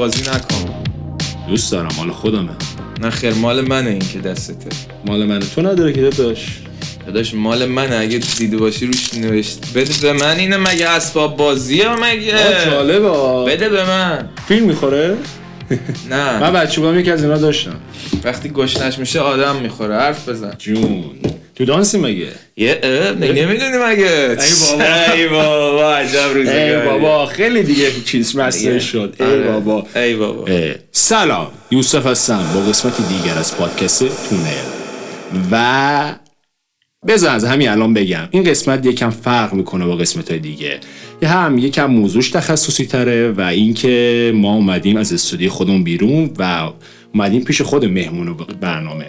بازی نکن. دوست دارم مال خودمه. نه خیر مال منه این که دستته. مال منه. تو نداره که داداش؟ داداش مال منه. اگه دیده باشی روش نوشت. بده به من اینه مگه اسباب بازیه مگه؟ جالبه. بده به من. فیلم می‌خوره؟ نه. من بچه بودم یکی از اینا داشتم. وقتی گشنش میشه آدم می‌خوره. حرف بزن. جون. تو دانسی مگه یه نمی‌دونی مگه؟ ای بابا. ای بابا عجب روزگاری. ای بابا خیلی دیگه چیز مستر شد. ای آره. بابا. ای بابا. سلام یوسف هستم. با قسمت دیگر از پادکست تونل. و بذار از همین الان بگم. این قسمت یکم فرق می‌کنه با قسمت های دیگه. یه هم یکم موضوعش تخصصی تره و اینکه ما اومدیم از استودیو خودمون بیرون و اومدیم پیش خود مهمون برنامه.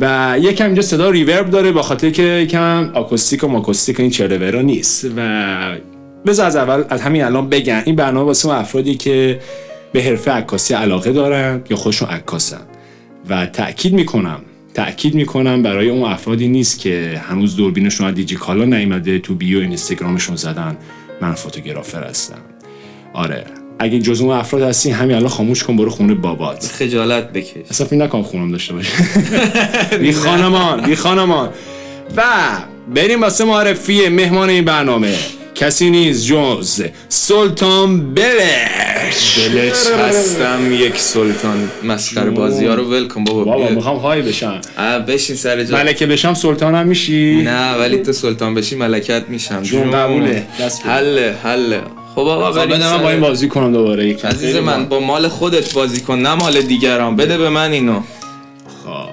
و یکم اینجا صدا ریورب داره با خاطر که یکم آکوستیک و ماکوستیک این چرورا نیست. و بذار از اول از همین الان بگم. این برنامه واسه افرادی که به حرفه عکاسی علاقه دارن یا خودشون عکاسن. و تاکید می‌کنم تاکید می‌کنم برای اون افرادی نیست که هنوز دوربینشون از دیجی کالا نیومده تو بیو اینستاگرامشون زدن. من فوتوگرافر هستم. آره. اگه جز اون افراد هستی همین الان خاموش کن برو خونه بابات. خجالت بکش. اصلا فکر نکنم خونم داشته باشه بی خانمان بی خانمان. و بریم واسه معرفی مهمان این برنامه. کسی نیست جز سلطان بلش. دلش هستم یک سلطان مسخره بازی ها رو ول کن بابا بابا. می‌خوام های بشم. بشین سر جا. ملکه بشم سلطان هم میشی؟ نه ولی تو سلطان بشی ملکت میشم. جون قبوله. حله حله. خب آقا بریم بده من با این بازی کنم دوباره یک عزیز من با مال خودت بازی کن نه مال دیگران. بده به من اینو. خب.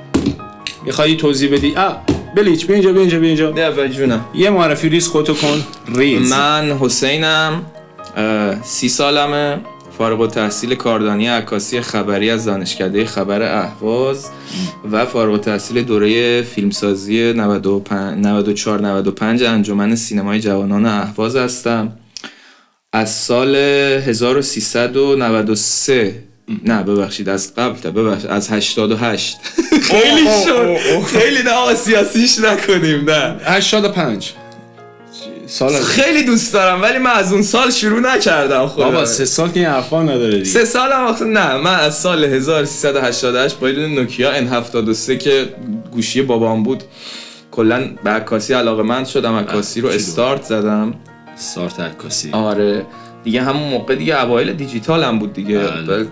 میخوایی توضیح بدی؟ آ بلیچ بیا اینجا بیا اینجا بیا اینجا. ده به جونم. یه معرفی ریز خودتو کن. ریز. من حسینم سی سالمه. فارغ التحصیل کاردانی عکاسی خبری از دانشکده خبر اهواز و فارغ التحصیل دوره فیلمسازی 94 95 انجمن سینمای جوانان اهواز هستم. از سال 1393 نه ببخشید از قبل تا ببخشید از 88 خیلی شد. خیلی نه آقا سیاسیش نکنیم نه. 85 سال خیلی دوست دارم ولی من از اون سال شروع نکردم خدا. بابا سه سال که این حرفا نداره دیگه. سه سالم آخه نه من از سال 1388 با یه دونه نوکیا N73 که گوشی بابام بود کلا به عکاسی علاقه من شدم عکاسی رو استارت زدم. سارت عکاسی. آره. دیگه همون موقع دیگه اوایل دیجیتال هم بود دیگه. بله. بل-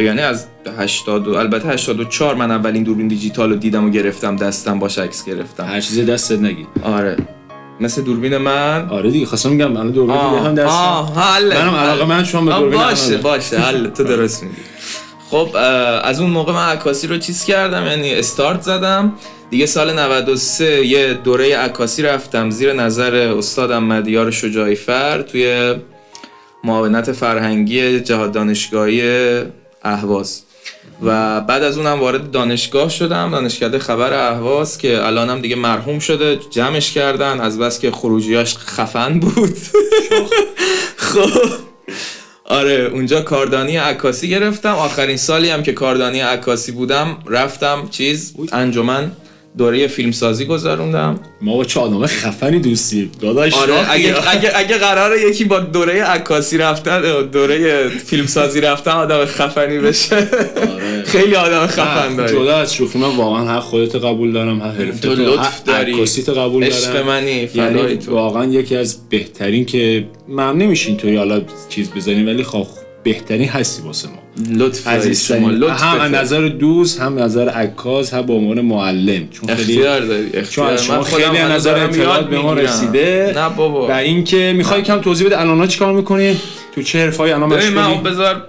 یعنی از 80 و البته 84 من اولین دوربین دیجیتال رو دیدم و گرفتم دستم باش عکس گرفتم. هر چیزی دستت نگی. آره. مثل دوربین من؟ آره دیگه خواستم میگم الان دوربین هم دستم. آه حله. منم علاقه من شما به دوربین باشه. باشه حل تو درست میگی. خب از اون موقع من عکاسی رو چیز کردم یعنی استارت زدم. دیگه سال 93 یه دوره عکاسی رفتم زیر نظر استادم مدیار شجاعی فر توی معاونت فرهنگی جهاد دانشگاهی اهواز. و بعد از اونم وارد دانشگاه شدم دانشکده خبر اهواز که الانم دیگه مرحوم شده جمعش کردن از بس که خروجیاش خفن بود. خب. آره اونجا کاردانی عکاسی گرفتم. آخرین سالی هم که کاردانی عکاسی بودم رفتم چیز؟ انجمن. دوره فیلمسازی گذروندم. ما با آدم خفنی دوستی داداش آره. اگه, اگه, اگه قراره یکی با دوره عکاسی رفتن دوره فیلمسازی رفتن آدم خفنی بشه. آره. خیلی آدم خفن داری. جدا از شوخی من واقعا هر خودت قبول دارم هر حرفت تو لطف داری. عکاسیت قبول دارم. عشق منی فدای یعنی تو. واقعا یکی از بهترین که من نمیشین توی حالا چیز بزنیم ولی خب بهترین هستی واسه ما. لطف داری شما لطف هم از. نظر دوست هم از نظر عکاس هم به عنوان معلم. چون خیلی اختیار داری چون شما خیلی از نظر اطلاعات به ما. رسیده. نه بابا. و اینکه می‌خوای کم توضیح بده الان چیکار می‌کنی؟ تو چه حرفایی الان ببین من مشغولی بذار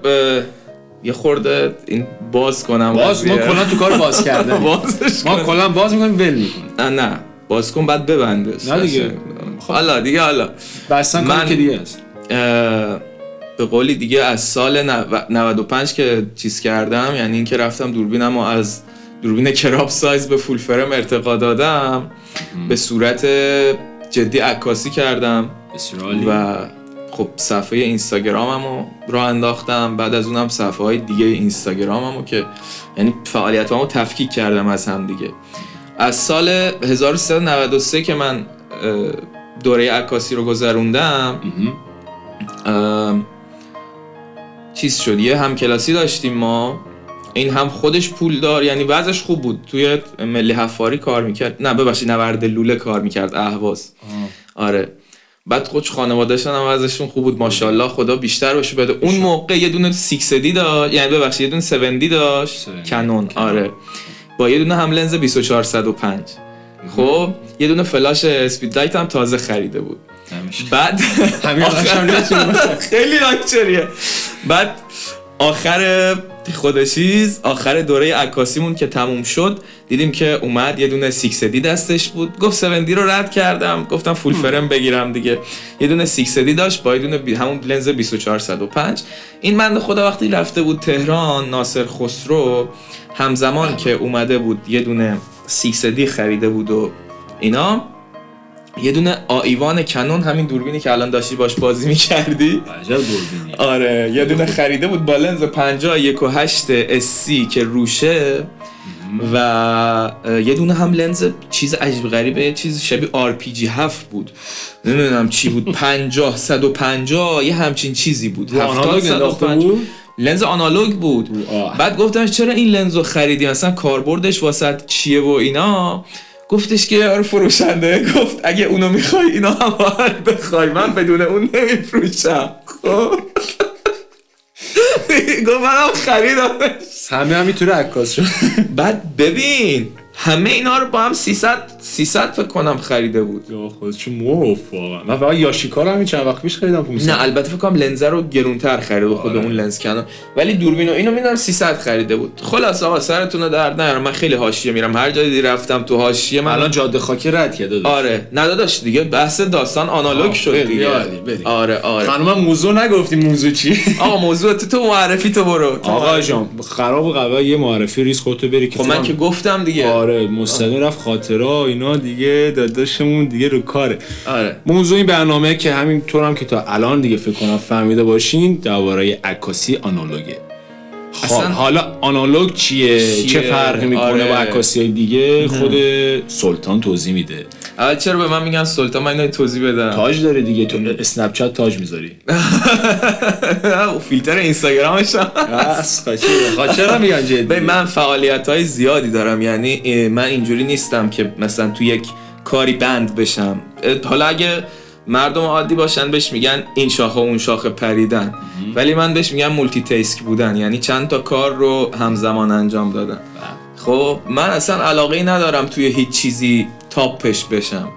یه خورده این باز کنم باز؟ ما. کلا تو کار باز کردن ما. کلا باز می‌کنیم ول می‌کنیم. نه نه. باز کن بعد ببندش نه دیگه. خب. حالا دیگه حالا. بستن من- که دیگه است. به قولی دیگه از سال نو- 95 که چیز کردم یعنی اینکه رفتم دوربینم و از دوربین کراب سایز به فول فرم ارتقا دادم. به صورت جدی عکاسی کردم. و خب صفحه اینستاگرامم رو راه انداختم. بعد از اونم صفحه های دیگه اینستاگرامم رو که یعنی فعالیت رو تفکیک کردم از هم دیگه. از سال 1393 که من دوره عکاسی رو گذروندم چیز شد. یه همکلاسی داشتیم ما. این هم خودش پولدار یعنی وضعش خوب بود. توی ملی حفاری کار می‌کرد. نه ببخشید نورد لوله کار می‌کرد. اهواز. آره. بعد خودش خانوادهشون هم وضعشون خوب بود. ماشاءالله خدا بیشتر باشه بده. اون موقع یه دونه 6 دی داشت. یعنی ببخشید یه دونه 7 دی داشت. 7D. کنون آره. با یه دونه هم لنز 2405 خب یه دونه فلاش اسپید لایت هم تازه خریده بود. بعد همین هم خیلی لاکچریه بعد آخر خود چیز آخر دوره عکاسیمون که تموم شد دیدیم که اومد یه دونه 6 دی دستش بود. گفت 7 دی رو رد کردم. گفتم فول فرم بگیرم دیگه. یه دونه 6 دی داشت با یه دونه بی- همون لنز 2405 این بنده خدا وقتی رفته بود تهران ناصر خسرو همزمان که اومده بود یه دونه 6 دی خریده بود و اینا یه دونه آیوان کنون همین دوربینی که الان داشتی باش بازی می‌کردی. عجب دوربینی. آره یه دونه خریده بود با لنز 50 یک و هشت SC که روشه. و یه دونه هم لنز چیز عجیب غریبه چیز شبیه RPG 7 بود. نمی‌دونم چی بود. 50 150 یه همچین چیزی بود. رو آنالوگ انداخته 150. بود؟ لنز آنالوگ بود. آه. بعد گفتمش چرا این لنز رو خریدی؟ مثلا کاربردش واسه چیه و اینا؟ گفتش که یارو فروشنده. گفت اگه اونو می‌خوای اینا هم باید بخوای. من بدون اون نمیفروشم. خب. گفت منم خریدمش. همه هم می‌تونه عکاس شد بعد ببین همه اینا رو با هم 300 300 فکر کنم خریده بود. یا خودشون موف واقعا. من فقط یاشیکا رو همین چند وقت پیش خریدم 500 نه البته فکر کنم لنز رو گرونتر خریده خود آره. اون لنز کنون ولی دوربین و اینو می‌دونم 300 خریده بود. خلاص آقا سرتون رو درد نیارم من خیلی حاشیه میرم. هر جایی رفتم تو حاشیه من الان جاده خاکی رد کرده آره. نداداش دیگه بحث داستان آنالوگ شد دیگه. بریم. آره آره. خانم موضوع نگفتیم موضوع چی؟ آقا موضوع تو تو معرفی تو برو. تو آقا. جان خراب و قبل یه معرفی ریز خودتو بری که خب من که گفتم دیگه. آره مستقیم رفت خاطره اینا دیگه داداشمون دیگه رو کاره. آره. موضوع این برنامه که همین طور هم که تا الان دیگه فکر کنم فهمیده باشین درباره عکاسی آنالوگه. خب. اصلا- حالا آنالوگ چیه, چیه؟ چه فرقی می‌کنه آره. با عکاسی دیگه خود سلطان توضیح میده. چرا به من میگن سلطان؟ من اینو توضیح بدم. تاج داره دیگه تو اسنپ چت تاج می‌ذاری. فیلتر اینستاگرامش خاچه چرا میگن جدی؟ من فعالیت های زیادی دارم. یعنی من اینجوری نیستم که مثلا تو یک کاری بند بشم. حالا اگه مردم عادی باشن بهش میگن این شاخه اون شاخه پریدن. ولی من بهش میگم مولتی تیسک بودن. یعنی چند تا کار رو همزمان انجام دادن. خب من اصلا علاقه ای ندارم توی هیچ چیزی top ش بشم.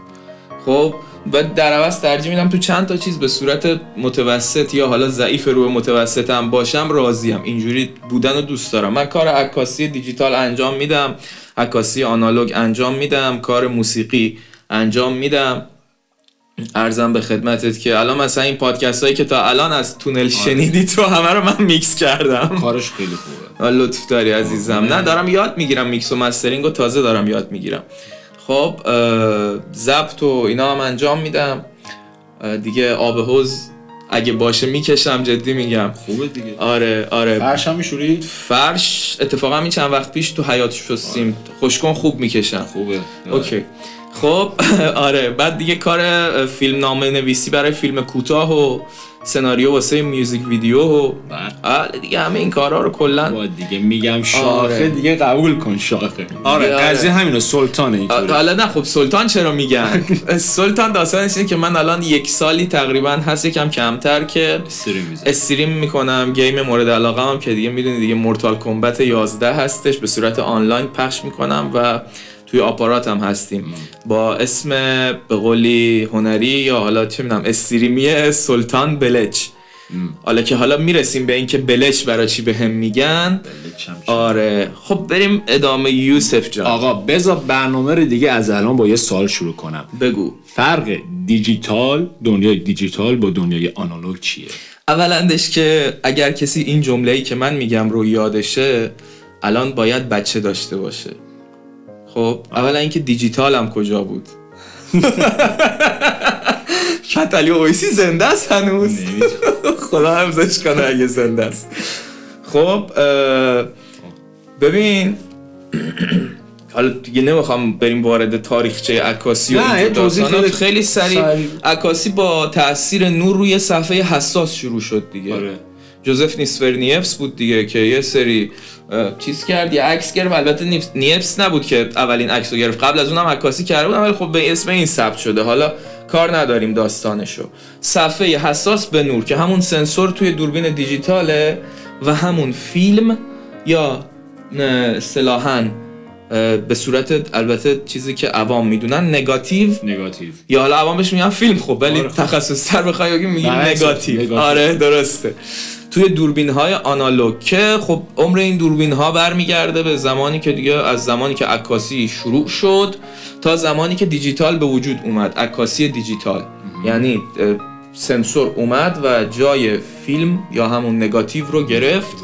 خب و در عوض ترجیح میدم تو چند تا چیز به صورت متوسط یا حالا ضعیف رو به متوسط هم باشم راضیم. اینجوری بودن رو دوست دارم. من کار عکاسی دیجیتال انجام میدم عکاسی آنالوگ انجام میدم کار موسیقی انجام میدم. عرضم به خدمتت که الان مثلا این پادکست هایی که تا الان از تونل شنیدی تو همه رو من میکس کردم. کارش خیلی خوبه. لطف داری عزیزم. نه دارم یاد می‌گیرم میکس و mastering و تازه دارم یاد می‌گیرم. خب ضبط و اینا هم انجام میدم. دیگه آب حوز اگه باشه می‌کشم جدی میگم. خوبه دیگه. آره آره. فرش هم میشوری؟ فرش اتفاقا این چند وقت پیش تو حیات شستیم. خوشکن خوب می‌کشم. خوبه. اوکی. خب آره بعد دیگه کار فیلم نامه نویسی برای فیلم کوتاه و سناریو واسه میوزیک ویدیو و آره دیگه همه این کارا رو کلا با دیگه میگم شاخه آره. دیگه قبول کن شاخه. آره آره. قضیه همینه سلطانه اینطوری. حالا نه خب سلطان چرا میگن؟ سلطان داستانش اینه که من الان یک سالی تقریبا هست یکم کمتر که استریم می‌کنم گیم مورد علاقه هم که دیگه می‌دونی دیگه مورتال کمبت 11 هستش به صورت آنلاین پخش می‌کنم و توی آپارات هم هستیم. با اسم به قولی هنری یا حالا چه می‌دونم استریمی سلطان بلچ. حالا که حالا می‌رسیم به اینکه بلچ برای چی به هم میگن. آره. خب بریم ادامه یوسف جان. آقا بذار برنامه رو دیگه از الان با یه سال شروع کنم. بگو. فرق دیجیتال دنیای دیجیتال با دنیای آنالوگ چیه؟ اولندش که اگر کسی این جمله ای که من میگم رو یادشه الان باید بچه داشته باشه. خب اولا اینکه دیجیتال هم کجا بود شاید علی اویسی زنده است هنوز خدا حفظش کنه اگه زنده است خب ببین حالا دیگه نمی‌خوام بریم وارد تاریخچه عکاسی و داستانات. خیلی سریع. عکاسی با تاثیر نور روی صفحه حساس شروع شد دیگه آره. جوزف نیسفرنیفس بود دیگه که یه سری چیز کرد یه عکس گرفت. البته نیف- نیفس نبود که اولین عکس رو گرفت. قبل از اونم عکاسی کرده بود ولی خب به اسم این ثبت شده. حالا کار نداریم داستانشو. صفحه حساس به نور که همون سنسور توی دوربین دیجیتاله و همون فیلم یا اه، به صورت البته چیزی که عوام می‌دونن نگاتیو. نگاتیو. یا حالا عوام بهش میگن فیلم خب ولی آره،. تخصص تر بخوای بگیم میگیم بله، نگاتیو. آره درسته. توی دوربین های آنالوگ که خب عمر این دوربین ها برمیگرده به زمانی که دیگه از زمانی که عکاسی شروع شد تا زمانی که دیجیتال به وجود اومد. عکاسی دیجیتال. یعنی سنسور اومد و جای فیلم یا همون نگاتیو رو گرفت.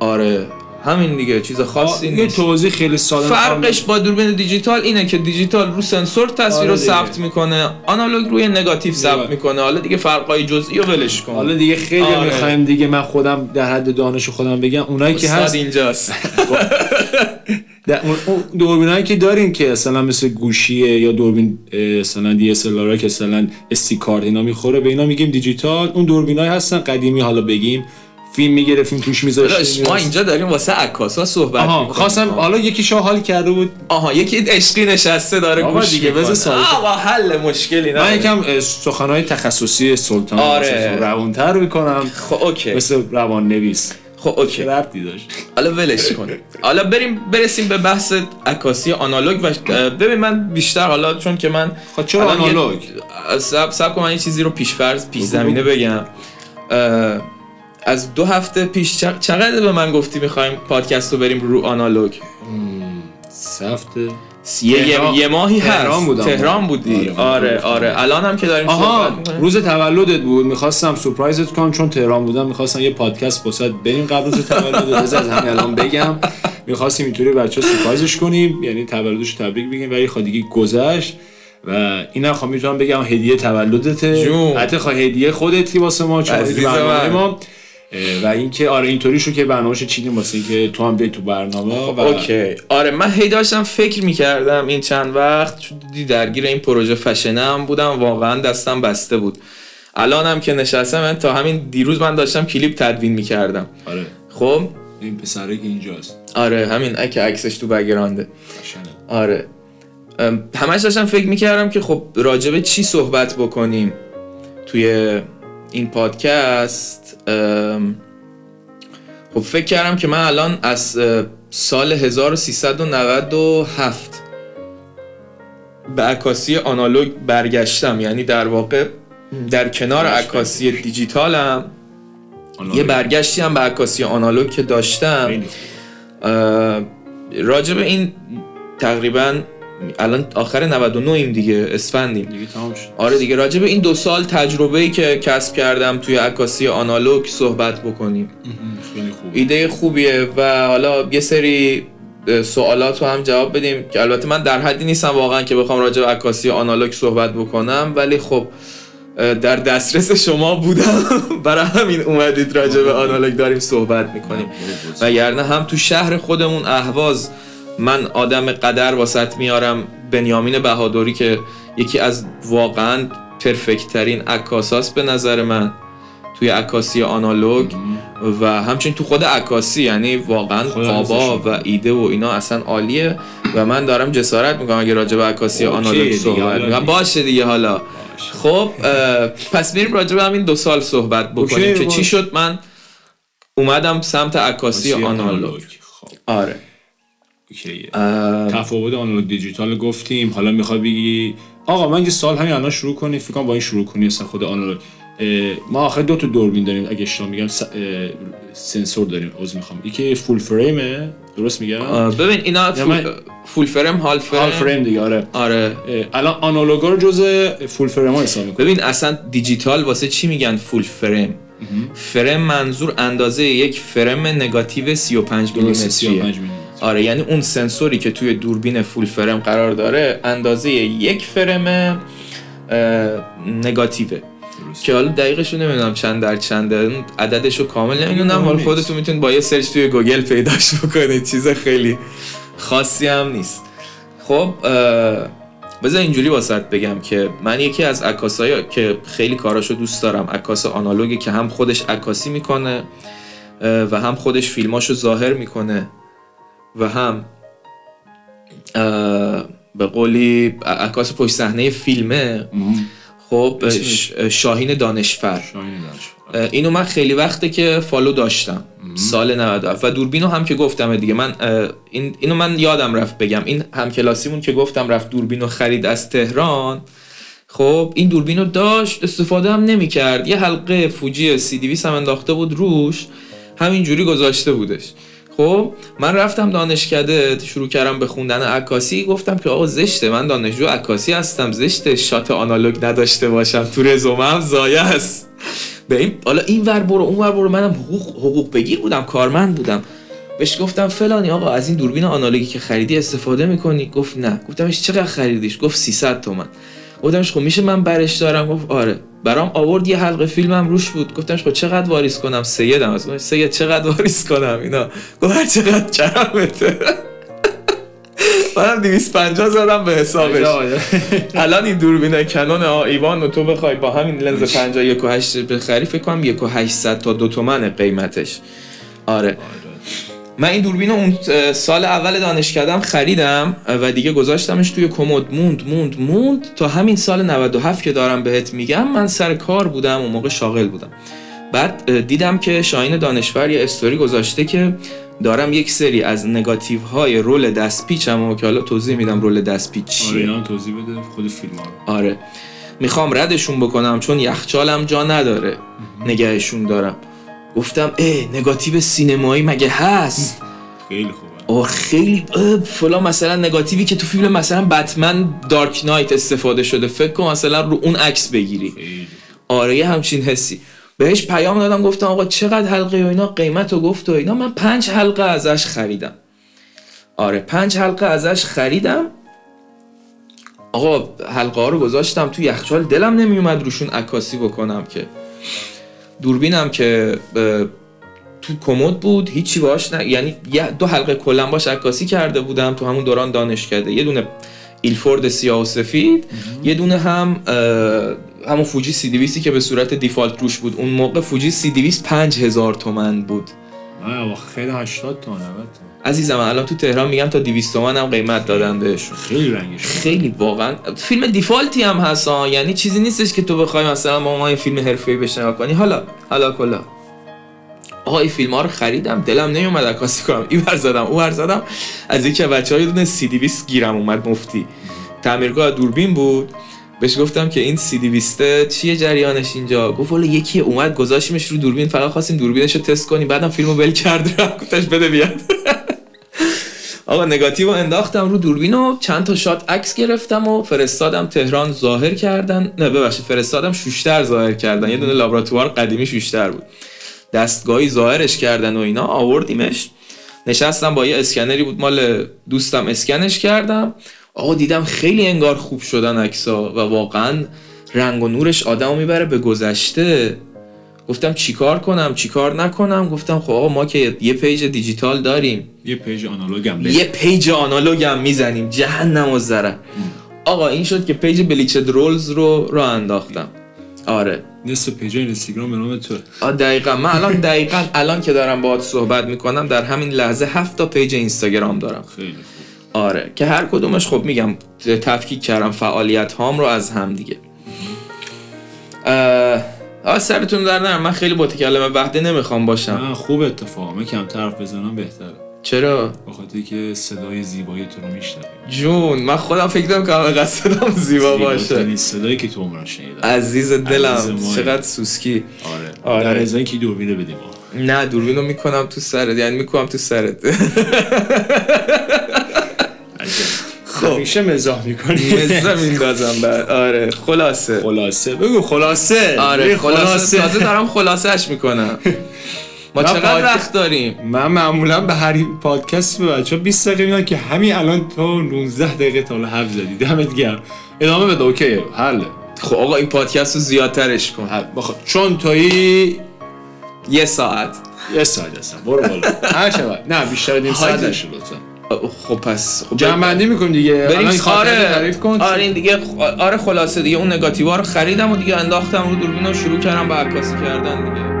آره. همین دیگه چیز خاصی یه نیست. توضیح خیلی ساده فرقش با دوربین دیجیتال اینه که دیجیتال رو سنسور تصویر آره رو. ثبت می‌کنه آنالوگ روی نگاتیو ثبت. می‌کنه. حالا دیگه فرقای جزئی رو ولش کن. حالا دیگه خیلی آره. می‌خوایم دیگه من خودم در حد دانش خودم بگم اونایی که هست اینجاست. دوربینایی که دارین که مثلا مثل گوشیه یا دوربین مثلا دی اس که مثلا استی کارت اینا می‌خوره به اینا میگیم دیجیتال. اون دوربینای هستن قدیمی حالا بگیم. فیلم می‌گرفتیم توش میذاشتیم ما اینجا داریم واسه عکاسا صحبت آها می‌کنیم. خواستم حالا یکی شاه حال کرده بود. آها یکی عشقی نشسته داره آقا گوش دیگه، ساکت. آقا حل مشکلی من نداره. یکم سخنهای تخصصی سلطان آره. روانتر می‌کنم. خب اوکی. مثل روان نویس خب اوکی. ربطی داشت؟ حالا ولش کن. حالا بریم برسیم به بحث عکاسی آنالوگ و ببین من بیشتر حالا چون که من خب چرا آنالوگ؟ سب سب کن من یه چیزی رو پیش فرض پیش زمینه. بگم. از دو هفته پیش چق- چقدر به من گفتی می‌خوایم پادکست رو بریم رو آنالوگ؟ یه, تهران- یه, یه ماهی هست. تهران بودم. تهران بودی. آره، آره آره. آره, الان هم که داریم آها. روز تولدت بود. می‌خواستم سورپرایزت کنم چون تهران بودم. می‌خواستم یه پادکست بسات بریم قبل روز تولدت. از همین الان بگم. می‌خواستیم اینطوری بچه سورپرایزش کنیم. یعنی تولدش تبریک بگیم. ولی خب دیگه گذشت و اینم خب می‌تونم بگم هدیه تولدته. حتی خب هدیه خودتی واسه ما. چون. ما. و اینکه آره اینطوری شو که برنامه‌شو چیدیم واسه اینکه تو هم بیای تو برنامه. و اوکی. آره من هی داشتم فکر می‌کردم این چند وقت درگیر این پروژه فشنه هم بودم واقعا دستم بسته بود. الانم که نشستم من تا همین دیروز من داشتم کلیپ تدوین می‌کردم. آره. خب؟ این پسره که اینجاست. آره همین که عکسش تو بگرانده. آره. همش داشتم فکر می‌کردم که خب راجبه چی صحبت بکنیم توی این پادکست خب فکر کردم که من الان از سال 1397 به عکاسی آنالوگ برگشتم. یعنی در واقع در کنار عکاسی دیجیتالم یه برگشتی هم به عکاسی آنالوگ که داشتم. به این تقریبا الان آخر 99 ایم دیگه اسفندیم. دیگه تمام شد. آره دیگه راجع به این دو سال تجربه ای که کسب کردم توی عکاسی آنالوگ صحبت بکنیم. خیلی خوب. ایده خوبیه و حالا یه سری سوالات رو هم جواب بدیم. که البته من در حدی نیستم واقعا که بخوام راجع به عکاسی آنالوگ صحبت بکنم ولی خب در دسترس شما بودم. برای همین اومدید راجع به آنالوگ داریم صحبت می‌کنیم. وگرنه هم تو شهر خودمون اهواز من آدم قدر واسط میارم. بنیامین بهادری که یکی از واقعا پرفکت ترین عکاساست به نظر من توی عکاسی آنالوگ. و همچنین تو خود عکاسی یعنی واقعا قابا. و ایده و اینا اصلا عالیه. و من دارم جسارت می‌کنم اگه راجع به عکاسی آنالوگ صحبت می‌کنم. باشه دیگه حالا. خب پس میریم راجع به همین دو سال صحبت بکنیم که. چی شد؟ من اومدم سمت عکاسی عکاسی آنالوگ خب. آره. اوکیه تفاوت آنالوگ دیجیتال گفتیم حالا می‌خوای بگی؟ آقا من که سال همین الان شروع کنیم فکر کنم با این شروع کنی اصلا خود آنالوگ ما آخر دو تا دوربین داریم اگه اشتباه میگم س- سنسور داریم عذر می‌خوام. یکی فول فریمه درست میگم؟ ببین اینا فول, من- full frame half frame half frame دیگه آره. آره. الان آنالوگا رو جزء full frame ها حساب می‌کنه ببین اصلا دیجیتال واسه چی میگن full frame فریم منظور اندازه یک فریم نگاتیو 35 درسته میلیمتریه 35 میلیمتر آره یعنی اون سنسوری که توی دوربین full frame قرار داره اندازه یک فریم اه، نگاتیوه. که حالا دقیقش رو نمی‌دونم چند در چنده عددش رو کامل نمی‌دونم حالا. خودتون می‌تونید با یه search توی گوگل پیداش بکنید چیز خیلی خاصی هم نیست خب بذار اینجوری واسط بگم که من یکی از عکاسایی که خیلی کاراشو دوست دارم عکاس آنالوگی که هم خودش عکاسی می‌کنه و هم خودش فیلماشو ظاهر می‌کنه و هم به قولی عکاس پشت صحنه فیلمه. خب شاهین دانشفر اینو من خیلی وقته که فالو داشتم. سال 97 و دوربینو هم که گفتم دیگه. من این اینو من یادم رفت بگم. این همکلاسیمون که گفتم رفت دوربینو خرید از تهران. خب این دوربینو داشت استفاده هم نمی‌کرد. یه حلقه فوجی سی دیویس هم انداخته بود روش. همینجوری گذاشته بودش. خب من رفتم دانشکده شروع کردم به خوندن عکاسی گفتم که آقا زشته من دانشجو عکاسی هستم زشته شات آنالوگ نداشته باشم تو رزومه هم زایه است. به این حالا این ور برو اون ور برو منم حقوق حقوق بگیر بودم کارمند بودم. بهش گفتم فلانی آقا از این دوربین آنالوگی که خریدی استفاده می‌کنی؟ گفت نه. گفتمش چقدر خریدیش؟ گفت 300 تومن. گفتمش خب میشه من برش دارم؟ گفت آره. برام آورد یه حلقه فیلمم روش بود. گفتمش خب چقدر واریس کنم؟ سیدم از سید چقدر واریس کنم اینا؟ گفت هر چقدر چرمته. منم 250 زدم به حسابش. الان این دوربین کنون ایوان و تو بخوای با همین لنز 51 و 8 بخری فکر کنم 1 و 800 تا 2 تومن قیمتش. آره. من این دوربین اون سال اول دانشکدم خریدم و دیگه گذاشتمش توی کمد. موند موند موند. تا همین سال 97 که دارم بهت میگم من سر کار بودم و موقع شاغل بودم. بعد دیدم که شاین دانشور یه استوری گذاشته که دارم یک سری از نگاتیو های رول دست پیچم که حالا توضیح میدم رول دست پیچ چیه. آره توضیح بده خود فیلم آره. می‌خوام ردشون بکنم چون یخچالم جا نداره. نگهشون دارم. گفتم اه نگاتیو سینمایی مگه هست؟ خیلی خوبه. آه خیلی فلا مثلا نگاتیوی که تو فیلم مثلا بتمن دارک نایت استفاده شده. فکر کن مثلا رو اون عکس بگیری. خیلی. آره یه همچین حسی. بهش پیام دادم گفتم آقا چقدر حلقه و اینا؟ قیمت و گفت و اینا. من پنج حلقه ازش خریدم. آره پنج حلقه ازش خریدم. آقا حلقه ها رو گذاشتم تو یخچال. دلم نمیومد روشون عکاسی بکنم که. دوربینم که تو کمد بود هیچی باش نه یعنی دو حلقه کلا باش عکاسی کرده بودم تو همون دوران دانشکده یه دونه ایلفورد سیاه و سفید یه دونه هم همون فوجی سی دیویسی که به صورت دیفالت روش بود. اون موقع فوجی سی دیویس پنج هزار تومن بود. نه خیلی 80 تومن. عزیزم الان تو تهران میگم تا 200 تومن هم قیمت دادن بهشون. خیلی رنگش خیلی واقعا. فیلم دیفالتی هم هست یعنی چیزی نیستش که تو بخوای مثلا ما, ما این فیلم حرفه‌ای بشنوا کنی. حالا حالا کلا. آقا این فیلم ها رو خریدم. دلم نمیومد عکاسی کنم. این ور زدم اون ور زدم. از یکی بچه های دونه سی دیویس گیرم اومد مفتی. تعمیرگاه دوربین بود. بهش گفتم که این سی دیویسته چیه جریانش اینجا؟ گفت والا یکی اومد گذاشتیمش رو دوربین فقط خواستیم دوربینش رو تست کنیم. بعدم فیلمو ول کرد رفت گفتش بده بیاد. آقا نگاتیو انداختم رو دوربین و چند تا shot عکس گرفتم و فرستادم تهران ظاهر کردن. نه ببخشید فرستادم شوشتر ظاهر کردن. یه دونه لابراتوار قدیمی شوشتر بود. دستگاهی ظاهرش کردن و اینا آوردیمش. نشستم با یه اسکنری بود مال دوستم اسکنش کردم. آقا دیدم خیلی انگار خوب شدن عکسا و واقعا رنگ و نورش آدمو می‌بره به گذشته. گفتم چیکار کنم؟ چیکار نکنم؟ گفتم خب آقا ما که یه page دیجیتال داریم. یه page آنالوگ هم یه page آنالوگ هم می‌زنیم. جهنم و ضرر آقا این شد که page Bleached Rolls رو رو انداختم. آره. نصف page اینستاگرام به نام تو. دقیقا. من الان دقیقا الان که دارم باهات صحبت می‌کنم در همین لحظه هفت تا page اینستاگرام دارم. خیلی آره که هر کدومش خب میگم تفکیک کردم فعالیت هام رو از هم دیگه. آه سرتون درد نیارم من خیلی متکلم وحده نمی‌خوام باشم. نه خوب اتفاقا من کم حرف بزنم بهتره. چرا؟ با خاطر که صدای زیبایی تو رو میشنویم. جون من خودم فکر کنم که همه صدام زیبا باشه. صدایی که تو عمران شنیدم. عزیز دلم چقدر سوسکی. آره, آره. در ازای که دوربینه بدیم؟ نه دوربین رو می‌کنم تو سرت یعنی می‌کنم تو سرت. همیشه مزاح می‌کنی. مزاح میندازم بعد آره خلاصه. خلاصه. بگو خلاصه. آره خلاصه. تازه دارم خلاصهش می‌کنم. ما چقدر وقت داریم؟ من معمولا به هر پادکست به بچه 20 دقیقه میدن که همین الان تو 19 دقیقه تا حرف زدی. دمت گرم. ادامه بده اوکی حله خب آقا این پادکست رو زیادترش کن. بخواد چون تویی یه ساعت. یه ساعت هستم. برو بالا. هر نه بیشتر نیم ساعت نشه لطفا. خب پس خب جمع می‌کنیم دیگه. بریم آره تعریف کن. آره این دیگه آره خلاصه دیگه اون نگاتیوا رو خریدم و دیگه انداختم رو دوربین و شروع کردم به عکاسی کردن دیگه.